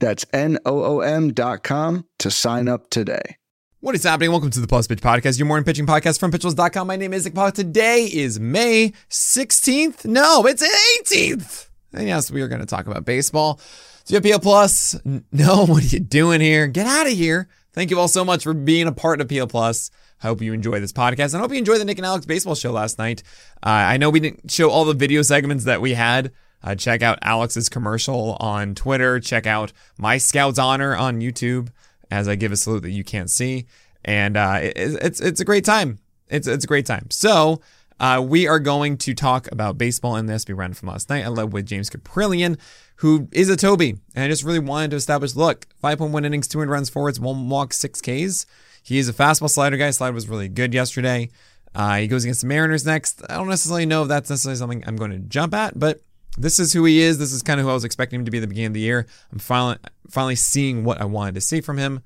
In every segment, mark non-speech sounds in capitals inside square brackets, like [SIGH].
That's N-O-O-M dot com to sign up today. What is happening? Welcome to the Plus Pitch Podcast, your morning pitching podcast from Pitchers.com. My name is Nick. Today is May 16th. No, it's 18th. And yes, we are going to talk about baseball. Do you have PL Plus? No, [LAUGHS] what are you doing here? Get out of here. Thank you all so much for being a part of PL Plus. I hope you enjoy this podcast and I hope you enjoyed the Nick and Alex baseball show last night. Uh, I know we didn't show all the video segments that we had. Uh, check out Alex's commercial on Twitter. Check out My Scout's Honor on YouTube as I give a salute that you can't see. And uh, it, it's it's a great time. It's it's a great time. So uh, we are going to talk about baseball in this. We ran from last night. I led with James Kaprielian, who is a Toby, and I just really wanted to establish. Look, 5.1 innings, 200 runs, four hits, one walk, six Ks. He is a fastball slider guy. Slider was really good yesterday. Uh, he goes against the Mariners next. I don't necessarily know if that's necessarily something I'm going to jump at, but this is who he is. This is kind of who I was expecting him to be at the beginning of the year. I'm finally finally seeing what I wanted to see from him.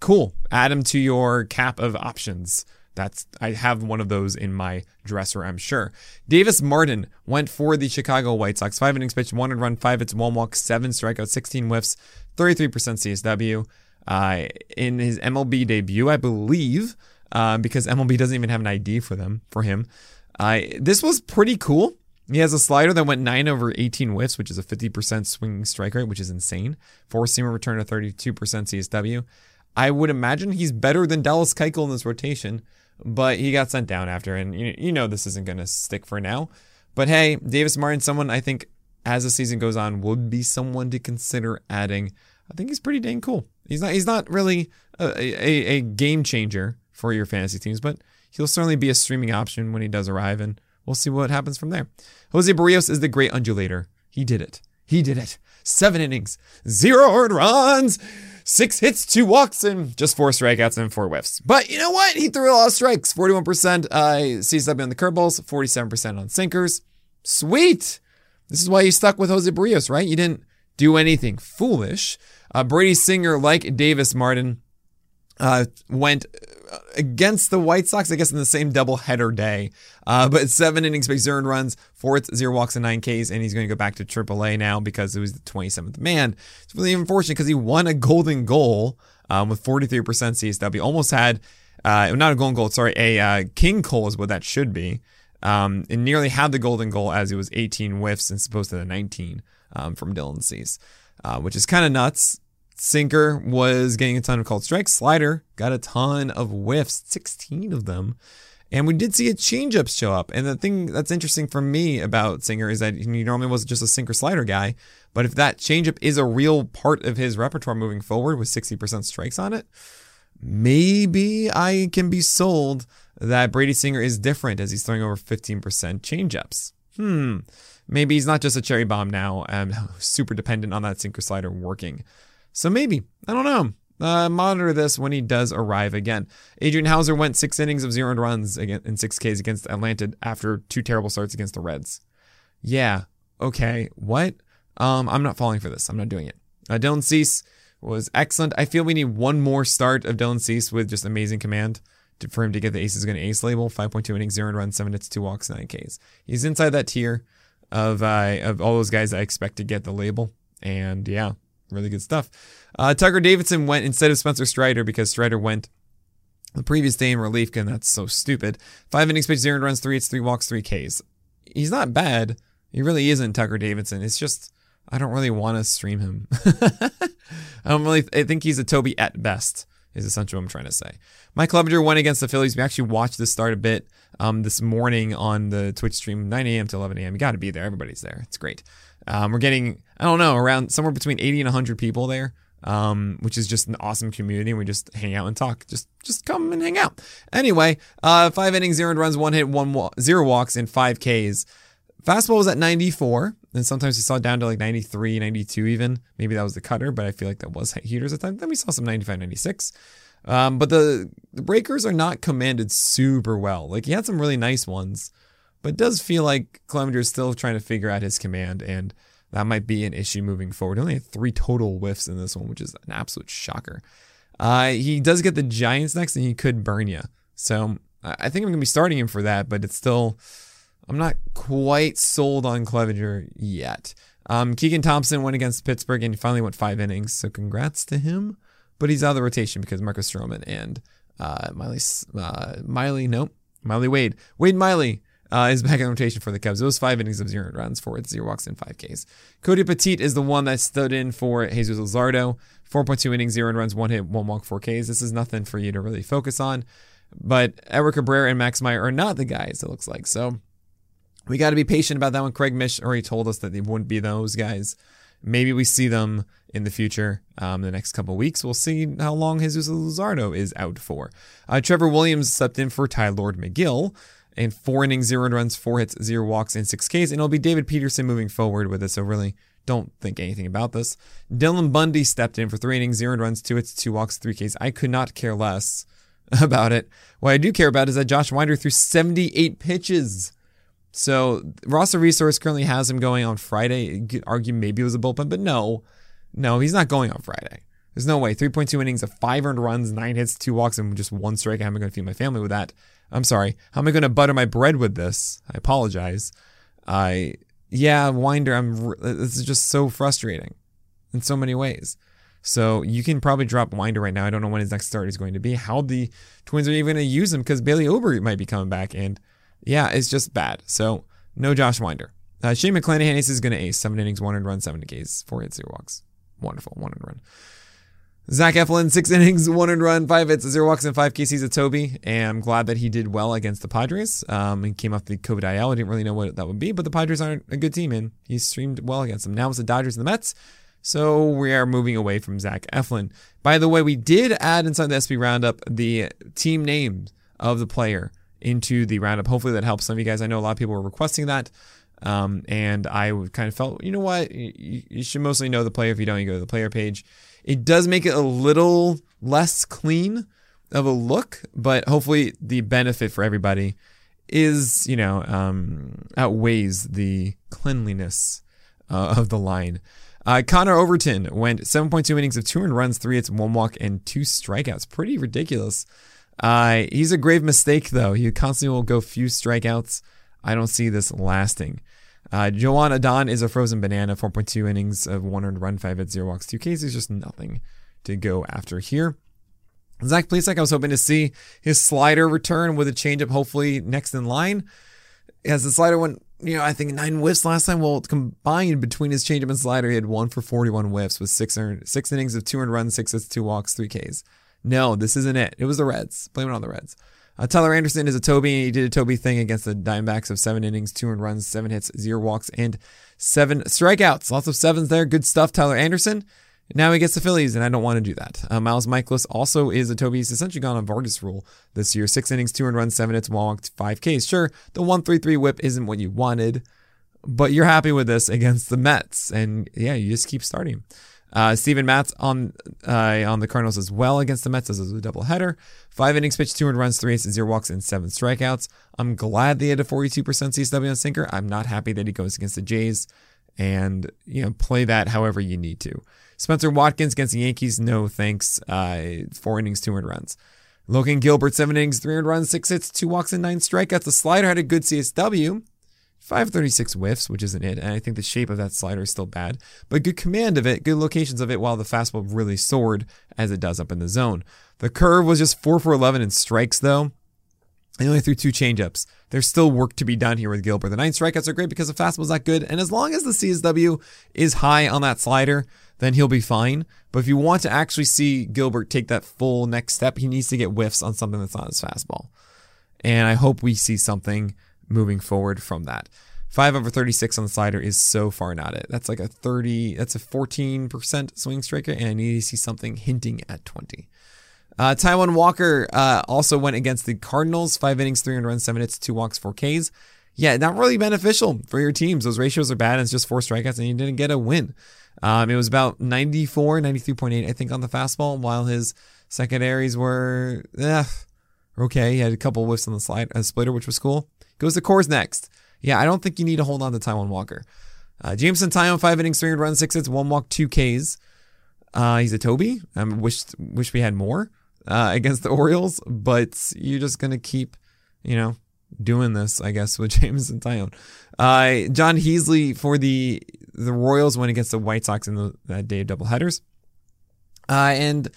Cool. Add him to your cap of options. That's I have one of those in my dresser, I'm sure. Davis Martin went for the Chicago White Sox. Five innings pitched, one run, five hits, one walk, seven strikeouts, 16 whiffs, 33% CSW. Uh, in his MLB debut, I believe, uh, because MLB doesn't even have an ID for them for him. Uh, this was pretty cool. He has a slider that went 9 over 18 whiffs, which is a 50% swinging strike rate, which is insane. Four seamer return to 32% CSW. I would imagine he's better than Dallas Keuchel in this rotation, but he got sent down after, and you, you know this isn't going to stick for now. But hey, Davis Martin, someone I think as the season goes on would be someone to consider adding. I think he's pretty dang cool. He's not he's not really a, a, a game changer for your fantasy teams, but he'll certainly be a streaming option when he does arrive, and we'll see what happens from there. Jose Berrios is the great undulator. He did it. He did it. Seven innings, zero earned runs, six hits, two walks, and just four strikeouts and four whiffs. But you know what? He threw a lot of strikes. 41% uh, CSW on the curveballs, 47% on sinkers. Sweet. This is why you stuck with Jose Berrios, right? You didn't do anything foolish. Uh, Brady Singer, like Davis Martin, uh, went against the White Sox, I guess in the same doubleheader day. Uh, but seven innings, big zero runs, four hits, zero walks, and nine Ks, and he's going to go back to AAA now because it was the 27th man. It's really unfortunate because he won a golden goal um, with 43% CSW. Almost had, uh, not a golden goal, sorry, a uh, king Cole is what that should be. Um, and nearly had the golden goal as it was 18 whiffs and supposed to the 19 um, from Dylan Cease, uh, which is kind of nuts. Sinker was getting a ton of called strikes. Slider got a ton of whiffs, 16 of them. And we did see a changeup show up. And the thing that's interesting for me about Singer is that he normally was just a sinker slider guy. But if that changeup is a real part of his repertoire moving forward with 60% strikes on it, maybe I can be sold that Brady Singer is different as he's throwing over 15% changeups. Hmm. Maybe he's not just a cherry bomb now and [LAUGHS] super dependent on that sinker slider working. So maybe, I don't know. Uh, monitor this when he does arrive again. Adrian Houser went six innings of zero runs again in six Ks against Atlanta after two terrible starts against the Reds. Yeah, okay, what? Um, I'm not falling for this. I'm not doing it. Uh, Dylan Cease was excellent. I feel we need one more start of Dylan Cease with just amazing command to, for him to get the Aces is Going to Ace label. 5.2 innings, zero and runs, seven hits, two walks, nine Ks. He's inside that tier of uh, of all those guys I expect to get the label. And yeah, really good stuff. Uh, Tucker Davidson went instead of Spencer Strider because Strider went the previous day in relief, and that's so stupid. Five innings pitched, zero runs, three hits, three walks, three Ks. He's not bad. He really isn't Tucker Davidson. It's just I don't really want to stream him. [LAUGHS] I don't really. I think he's a Toby at best. Is essentially what I'm trying to say. Mike Clevinger went against the Phillies. We actually watched this start a bit um, this morning on the Twitch stream, 9 a.m. to 11 a.m. You got to be there. Everybody's there. It's great. Um, we're getting, I don't know, around somewhere between 80 and 100 people there, um, which is just an awesome community. We just hang out and talk. Just just come and hang out. Anyway, uh, five innings, zero runs, one hit, one wa- zero walks, and five Ks. Fastball was at 94, and sometimes we saw it down to like 93, 92 even. Maybe that was the cutter, but I feel like that was heaters at the time. Then we saw some 95, 96. Um, but the, the breakers are not commanded super well. Like he had some really nice ones, but it does feel like Clevinger is still trying to figure out his command, and that might be an issue moving forward. He only had three total whiffs in this one, which is an absolute shocker. Uh, he does get the Giants next, and he could burn you. So I think I'm going to be starting him for that, but it's still I'm not quite sold on Clevinger yet. Um, Keegan Thompson went against Pittsburgh and he finally went five innings, so congrats to him. But he's out of the rotation because Marcus Stroman and uh, Miley, uh, Miley, nope, Miley Wade, Wade Miley uh, is back in rotation for the Cubs. It was five innings of zero runs, four hits, zero walks, and five Ks. Cody Poteet is the one that stood in for Jesus Luzardo. 4.2 innings, zero runs, one hit, one walk, four Ks. This is nothing for you to really focus on. But Edward Cabrera and Max Meyer are not the guys, it looks like. So we got to be patient about that one. Craig Mish already told us that they wouldn't be those guys. Maybe we see them in the future, um, the next couple weeks. We'll see how long Jesus Luzardo is out for. Uh, Trevor Williams stepped in for Tylor Megill in four innings, zero runs, four hits, zero walks, and six Ks. And it'll be David Peterson moving forward with it. So really don't think anything about this. Dylan Bundy stepped in for three innings, zero runs, two hits, two walks, three Ks. I could not care less [LAUGHS] about it. What I do care about is that Josh Winder threw 78 pitches. So roster resource currently has him going on Friday. You could argue maybe it was a bullpen, but no, no, he's not going on Friday. There's no way. 3.2 innings of five earned runs, nine hits, two walks, and just one strike. How am I going to feed my family with that? I'm sorry. How am I going to butter my bread with this? I apologize. I yeah, Winder. I'm. This is just so frustrating in so many ways. So you can probably drop Winder right now. I don't know when his next start is going to be. How the Twins are even going to use him because Bailey Ober might be coming back and yeah, it's just bad. So no Josh Winder. Uh, Shane McClanahan is going to ace seven innings, one and run, seven Ks, four hits, zero walks. Wonderful, one and run. Zach Eflin, six innings, one and run, five hits, zero walks, and five Ks. He's a Toby, and I'm glad that he did well against the Padres. Um, he came off the COVID IL. I didn't really know what that would be, but the Padres aren't a good team, and he streamed well against them. Now it's the Dodgers and the Mets. So we are moving away from Zach Eflin. By the way, we did add inside the SP Roundup the team name of the player into the roundup. Hopefully that helps some of you guys. I know a lot of people were requesting that. Um, and I kind of felt, you know what, you, you, should mostly know the player. If you don't, you go to the player page. It does make it a little less clean of a look, but hopefully the benefit for everybody is, you know, um, outweighs the cleanliness uh, of the line. Uh, Connor Overton went 7.2 innings of two earned runs, three hits, one walk, and two strikeouts. Pretty ridiculous. Uh, he's a grave mistake, though. He constantly will go few strikeouts. I don't see this lasting. Uh, Joan Adon is a frozen banana, 4.2 innings of one earned run, five at zero walks, two Ks. There's just nothing to go after here. Zach Plesac, I was hoping to see his slider return with a changeup, hopefully next in line. As the slider went, you know, I think nine whiffs last time. Well, combined between his changeup and slider, he had one for 41 whiffs with six earned, six innings of two earned runs, six hits, two walks, three Ks. No, this isn't it. It was the Reds. Blame it on the Reds. Uh, Tyler Anderson is a Toby. He did a Toby thing against the Diamondbacks of seven innings, two earned runs, seven hits, zero walks, and seven strikeouts. Lots of sevens there. Good stuff, Tyler Anderson. Now he gets the Phillies, and I don't want to do that. Uh, Miles Mikolas also is a Toby. He's essentially gone on Vargas rule this year. Six innings, two earned runs, seven hits, walked, five Ks. Sure, the one three three whip isn't what you wanted, but you're happy with this against the Mets, and yeah, you just keep starting. Uh, Steven Matz on uh, on the Cardinals as well against the Mets as a doubleheader. Five innings pitched, 200 runs, three hits, zero walks, and seven strikeouts. I'm glad they had a 42% CSW on sinker. I'm not happy that he goes against the Jays, and you know play that however you need to. Spencer Watkins against the Yankees, no thanks. Uh, four innings, 200 runs. Logan Gilbert, seven innings, 300 runs, six hits, two walks, and nine strikeouts. The slider had a good CSW. 536 whiffs, which isn't it. And I think the shape of that slider is still bad, but good command of it, good locations of it, while the fastball really soared as it does up in the zone. The curve was just 4 for 11 in strikes, though. He only threw two changeups. There's still work to be done here with Gilbert. The nine strikeouts are great because the fastball's not good. And as long as the CSW is high on that slider, then he'll be fine. But if you want to actually see Gilbert take that full next step, he needs to get whiffs on something that's not his fastball. And I hope we see something moving forward from that. 5 over 36 on the slider is so far not it. That's like a 30, that's a 14% swing striker, and I need to see something hinting at 20. Uh, Taijuan Walker uh, also went against the Cardinals, five innings, three and runs, seven hits, two walks, four Ks. yeah, not really beneficial for your teams. Those ratios are bad. And it's just four strikeouts and you didn't get a win. Um, it was about 94, 93.8, I think, on the fastball, while his secondaries were eh, okay. He had a couple whiffs on the slide, a splitter, which was cool. Goes to Coors next. Yeah, I don't think you need to hold on to Taijuan Walker. Uh, Jameson Taillon, five innings, three runs, six hits, one walk, two Ks. Uh, he's a Toby. I wish wish we had more uh, [LAUGHS] against the Orioles, but you're just gonna keep, you know, doing this, I guess, with [LAUGHS] Jameson Taillon. Uh, Jon Heasley for the the Royals went against the White Sox in the, that day of doubleheaders. Uh, and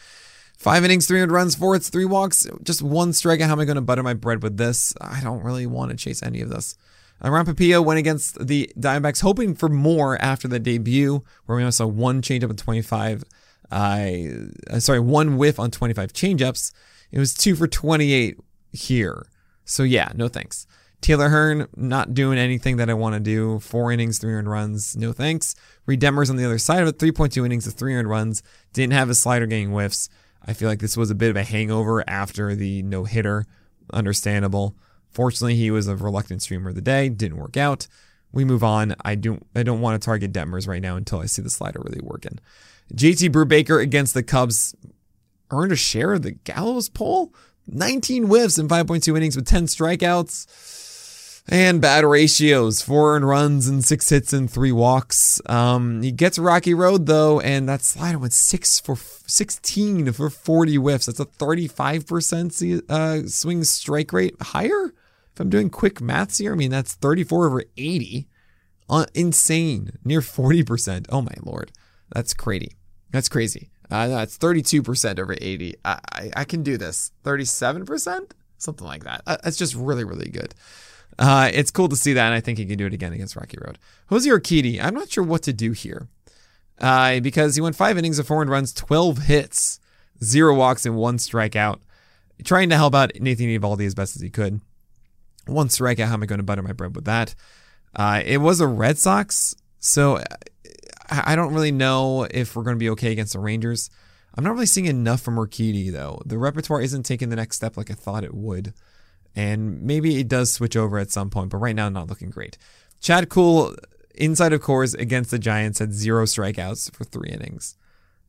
five innings, 300 runs, four hits, three walks, just one strikeout. How am I going to butter my bread with this? I don't really want to chase any of this. Uh, Ryan Pepiot went against the Diamondbacks, hoping for more after the debut, where we only saw one changeup in 25. Uh, sorry, one whiff on 25 changeups. It was two for 28 here. So yeah, no thanks. Taylor Hearn not doing anything that I want to do. Four innings, 300 runs, no thanks. Reid Detmers on the other side of it, 3.2 innings of 300 runs. Didn't have a slider getting whiffs. I feel like this was a bit of a hangover after the no hitter. Understandable. Fortunately, he was a reluctant streamer of the day. Didn't work out. We move on. I don't. I don't want to target Detmers right now until I see the slider really working. JT Brubaker against the Cubs earned a share of the Gallows Pole. 19 whiffs in 5.2 innings with 10 strikeouts. And bad ratios, four earned runs and six hits and three walks. Um, he gets Rocky Road though, and that slider went six for 16 for 40 whiffs. That's a 35% uh, swing strike rate. Higher? If I'm doing quick maths here, I mean, that's 34 over 80. Uh, insane. Near 40%. Oh my lord. That's crazy. That's crazy. Uh, that's 32% over 80. I, I, I, can do this. 37%? Something like that. Uh, that's just really, really good. Uh, it's cool to see that, and I think he can do it again against Rocky Road. Jose Urquidy, I'm not sure what to do here uh, because he went five innings of four and runs, 12 hits, zero walks, and one strikeout. Trying to help out Nathan Eovaldi as best as he could. One strikeout, how am I going to butter my bread with that? Uh, it was a Red Sox, so I don't really know if we're going to be okay against the Rangers. I'm not really seeing enough from Urquidy, though. The repertoire isn't taking the next step like I thought it would. And maybe it does switch over at some point, but right now, not looking great. Chad Kuhl inside of Coors against the Giants, had zero strikeouts for three innings.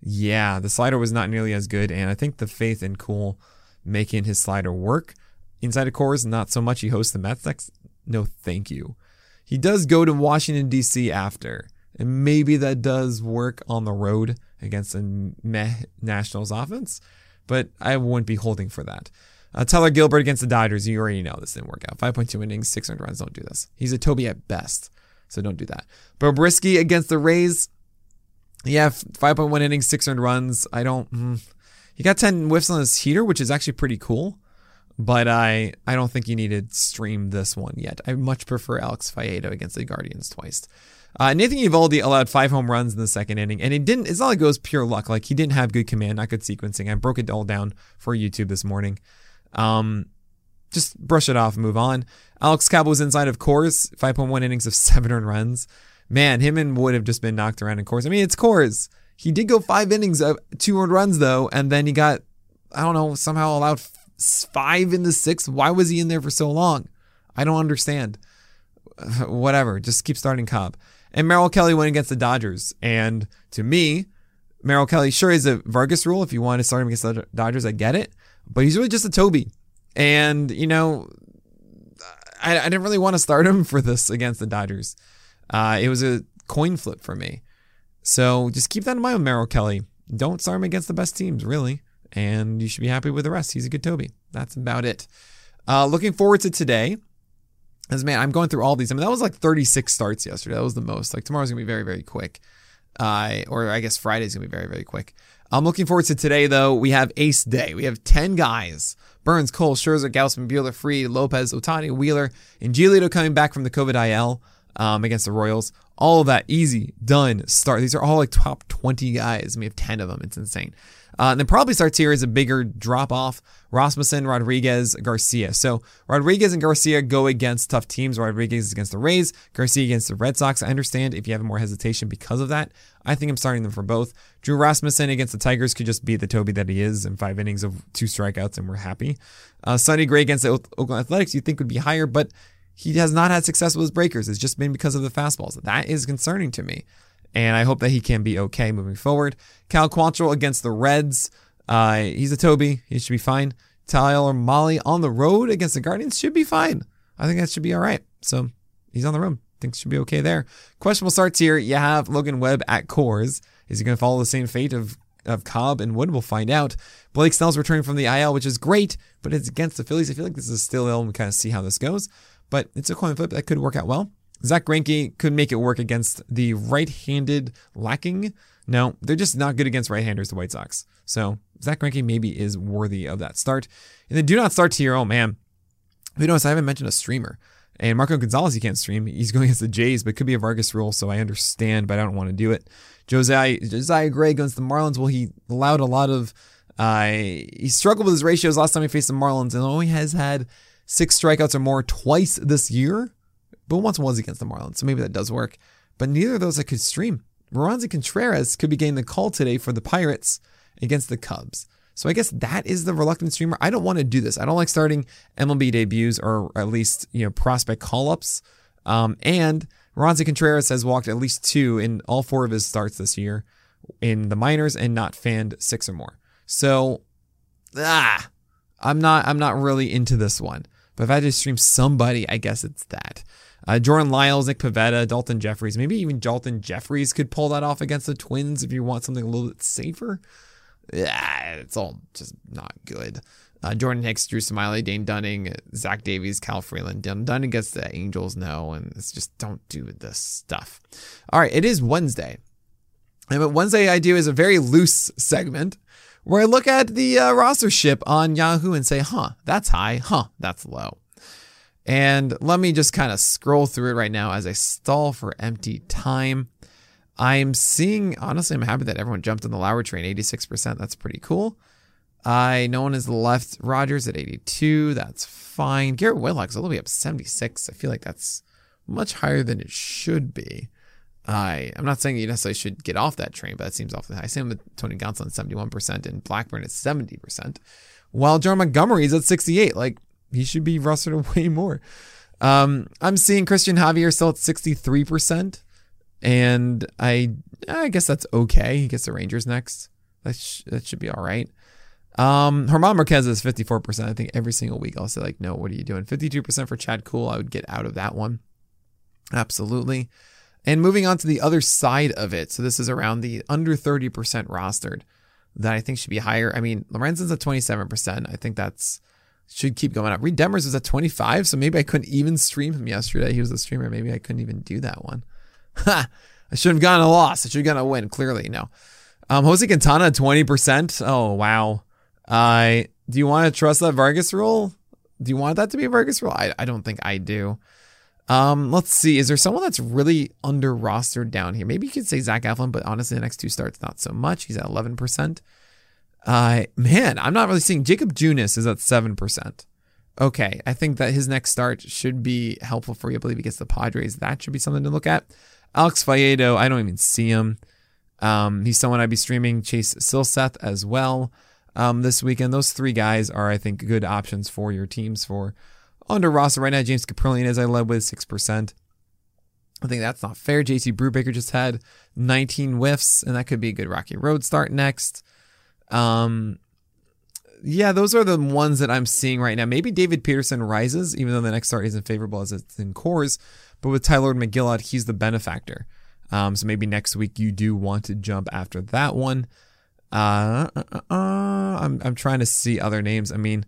Yeah, the slider was not nearly as good, and I think the faith in Kuhl making his slider work inside of Coors, not so much. He hosts the Mets next. No, thank you. He does go to Washington, D.C. after, and maybe that does work on the road against the meh Nationals offense, but I wouldn't be holding for that. Uh, Gilbert against the Dodgers. You already know this didn't work out. 5.2 innings, 600 runs. Don't do this. He's a Toby at best. So don't do that. Bobrisky against the Rays. Yeah, 5.1 innings, 600 runs. I don't. Mm, he got 10 whiffs on his heater, which is actually pretty cool. But I I don't think you need to stream this one yet. I much prefer Alex Faedo against the Guardians twice. Uh, Nathan Eovaldi allowed five home runs in the second inning, and it didn't. It's not like it was pure luck. Like he didn't have good command, not good sequencing. I broke it all down for YouTube this morning. Um, just brush it off and move on. Alex Cobb was inside of Coors, 5.1 innings of [LAUGHS] seven earned runs. Man, him and Wood have just been knocked around in Coors. I mean, it's Coors. He did go five innings of two earned runs though, and then he got, I don't know, somehow allowed five in the sixth. Why was he in there for so long? I don't understand. [SIGHS] Whatever, just keep starting Cobb. And Merrill Kelly went against the Dodgers, and to me, Merrill Kelly sure is a Vargas rule. If you want to start him against the Dodgers, I get it but he's really just a Toby. And, you know, I, I didn't really want to start him [LAUGHS] for this against the Dodgers. Uh, it was a coin flip for me. So just keep that in mind Merrill Kelly. Don't start him against the best teams, really. And you should be happy with the rest. He's a good Toby. That's about it. Uh, looking forward to today. As man, I'm going through all these. I mean, that was like 36 starts yesterday. That was the most. Like tomorrow's gonna be very, very quick. Uh, or I guess Friday's gonna be very, very quick. I'm looking forward to today, though. We have Ace Day. We have 10 guys Burns, Cole, Scherzer, Gausman, Buehler, Fried, Lopez, Ohtani, Wheeler, and Giolito coming back from the COVID IL um, against the Royals. All of that easy, done, start. These are all like top 20 guys. We have 10 of them. It's insane. Uh, and then probably starts here is a bigger drop off. Rasmussen, Rodriguez, Garcia. So Rodriguez and Garcia go against tough teams. Rodriguez against the Rays, Garcia against the Red Sox. I understand if you have more hesitation because of that. I think I'm starting them for both. Drew Rasmussen against the Tigers could just be the Toby that he is in five innings of two strikeouts, and we're happy. Uh, Sonny Gray against the Oakland Athletics, you think would be higher, but he has not had success with his breakers. It's just been because of the fastballs. That is concerning to me. And I hope that he can be okay moving forward. Cal Quantrill against the Reds. Uh, he's a Toby. He should be fine. Tyler Mahle on the road against the Guardians should be fine. I think that should be all right. So he's on the road. Things should be okay there. Questionable starts here. You have Logan Webb at Coors. Is he going to follow the same fate of of Cobb and Wood. We'll find out. Blake Snell's returning from the IL, which is great, but it's against the Phillies. I feel like this is still ill we kind of see how this goes. But it's a coin flip that could work out well. Zack Greinke could make it work against the right-handed lacking. No, they're just not good against right-handers, the White Sox. So Zack Greinke maybe is worthy of that start. And then do not start to here. Oh man, who knows? I haven't mentioned a streamer. And Marco Gonzalez, he can't stream. He's going against the Jays, but it could be a Vargas rule, so I understand, but I don't want to do it. Josiah, Josiah Gray against the Marlins, well, he allowed a lot of, uh, he struggled with his ratios last time he faced the Marlins and only has had six strikeouts or more twice this year, but once was against the Marlins, so maybe that does work. But neither of those I could stream. Roansy Contreras could be getting the call today for the Pirates against the Cubs. So I guess that is the reluctant streamer. I don't want to do this. I don't like starting MLB debuts or at least you know prospect call ups. Um, and Roansy Contreras has walked at least two in all four of his starts this year in the minors and not fanned six or more. So ah, I'm not I'm not really into this one. But if I had to stream somebody, I guess it's that. Uh, Jordan Lyles, Nick Pivetta, Daulton Jefferies. maybe even Daulton Jefferies could pull that off against the Twins if you want something a little bit safer yeah, it's all just not good. Uh, Jordan Hicks, Drew Smyly, Dane Dunning, Zach Davies, Kyle Freeland. Dunning gets the Angels no, and it's just don't do this stuff. All right, it is Wednesday. And what Wednesday I do is a very loose segment where I look at the uh, roster ship on Yahoo and say, huh, that's high, huh, that's low. And let me just kind of scroll through it right now as I stall for empty time. I'm seeing, honestly, I'm happy that everyone jumped on the Lauer train, 86%. That's pretty cool. I no one has left Rogers at 82. That's fine. Garrett Whitlock's a little bit up 76. I feel like that's much higher than it should be. I I'm not saying you necessarily should get off that train, but that seems awfully high. Same with Tony Gonsolin, 71%, and Blackburn at 70%. While John Montgomery is at 68. Like he should be rostered [LAUGHS] way more. Um, I'm seeing Cristian Javier still at 63% and I I guess that's okay. He gets the Rangers next. That sh- that should be all right. Um, German Marquez is 54%. I think every single week I'll say like, no, what are you doing? 52% for Chad Cool. I would get out of that one. Absolutely. And moving on to the other side of it. So this is around the under 30% rostered that I think should be higher. I mean, Lorenzen's at 27%. I think that's should keep going up. Reid Detmers was at 25, so maybe I couldn't even stream him yesterday. He was a streamer. Maybe I couldn't even do that one. [LAUGHS] Ha! I should have gotten a loss. I should have gotten a win. Clearly, no. Um, Jose Quintana, twenty percent. Oh wow. I uh, do you want to trust that Vargas rule? Do you want that to be a Vargas rule? I, I don't think I do. Um, let's see. Is there someone that's really under rostered down here? Maybe you could say Zach Eflin, but honestly, the next two starts not so much. He's at eleven percent. Uh, man, I'm not really seeing Jakob Junis is at seven percent. Okay, I think that his next start should be helpful for you. I believe he gets the Padres. That should be something to look at. Alex Faedo, I don't even see him. Um, he's someone I'd be streaming. Chase Silseth as well um, this weekend. Those three guys are, I think, good options for your teams for under roster right now. James Kaprielian, as I led with six percent. I think that's not fair. JC Brubaker just had 19 whiffs, and that could be a good Rocky Road start next. Um, yeah, those are the ones that I'm seeing right now. Maybe David Peterson rises, even though the next start isn't favorable as it's in Coors. But with Tylor Megill, he's the benefactor. Um, so maybe next week you do want to jump after that one. Uh, uh, uh, uh, I'm I'm trying to see other names. I mean,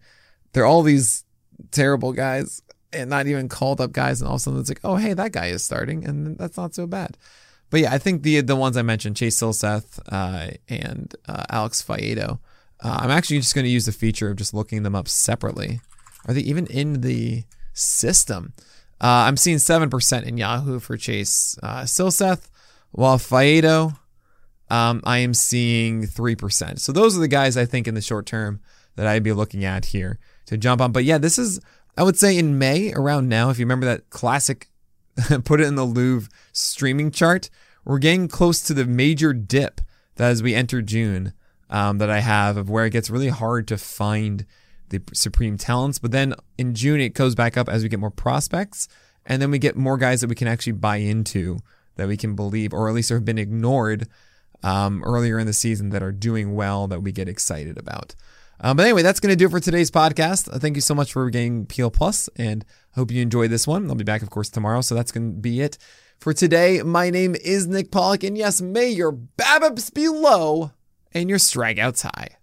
they're all these terrible guys and not even called up guys, and all of a sudden it's like, oh hey, that guy is starting, and that's not so bad. But yeah, I think the the ones I mentioned, Chase Silseth uh, and uh, Alex Faedo, uh, I'm actually just going to use the feature of just looking them up separately. Are they even in the system? Uh, I'm seeing 7% in Yahoo for Chase uh, Silseth, while Faedo, um, I am seeing 3%. So those are the guys I think in the short term that I'd be looking at here to jump on. But yeah, this is, I would say in May, around now, if you remember that classic [LAUGHS] put it in the Louvre streaming chart, we're getting close to the major dip that as we enter June um, that I have of where it gets really hard to find the supreme talents. But then in June, it goes back up as we get more prospects. And then we get more guys that we can actually buy into, that we can believe, or at least have been ignored um, earlier in the season that are doing well that we get excited about. Um, but anyway, that's going to do it for today's podcast. Uh, thank you so much for getting PL Plus, and I hope you enjoyed this one. I'll be back, of course, tomorrow. So that's going to be it for today. My name is Nick Pollack, and yes, may your BABIPs be low and your strikeouts high.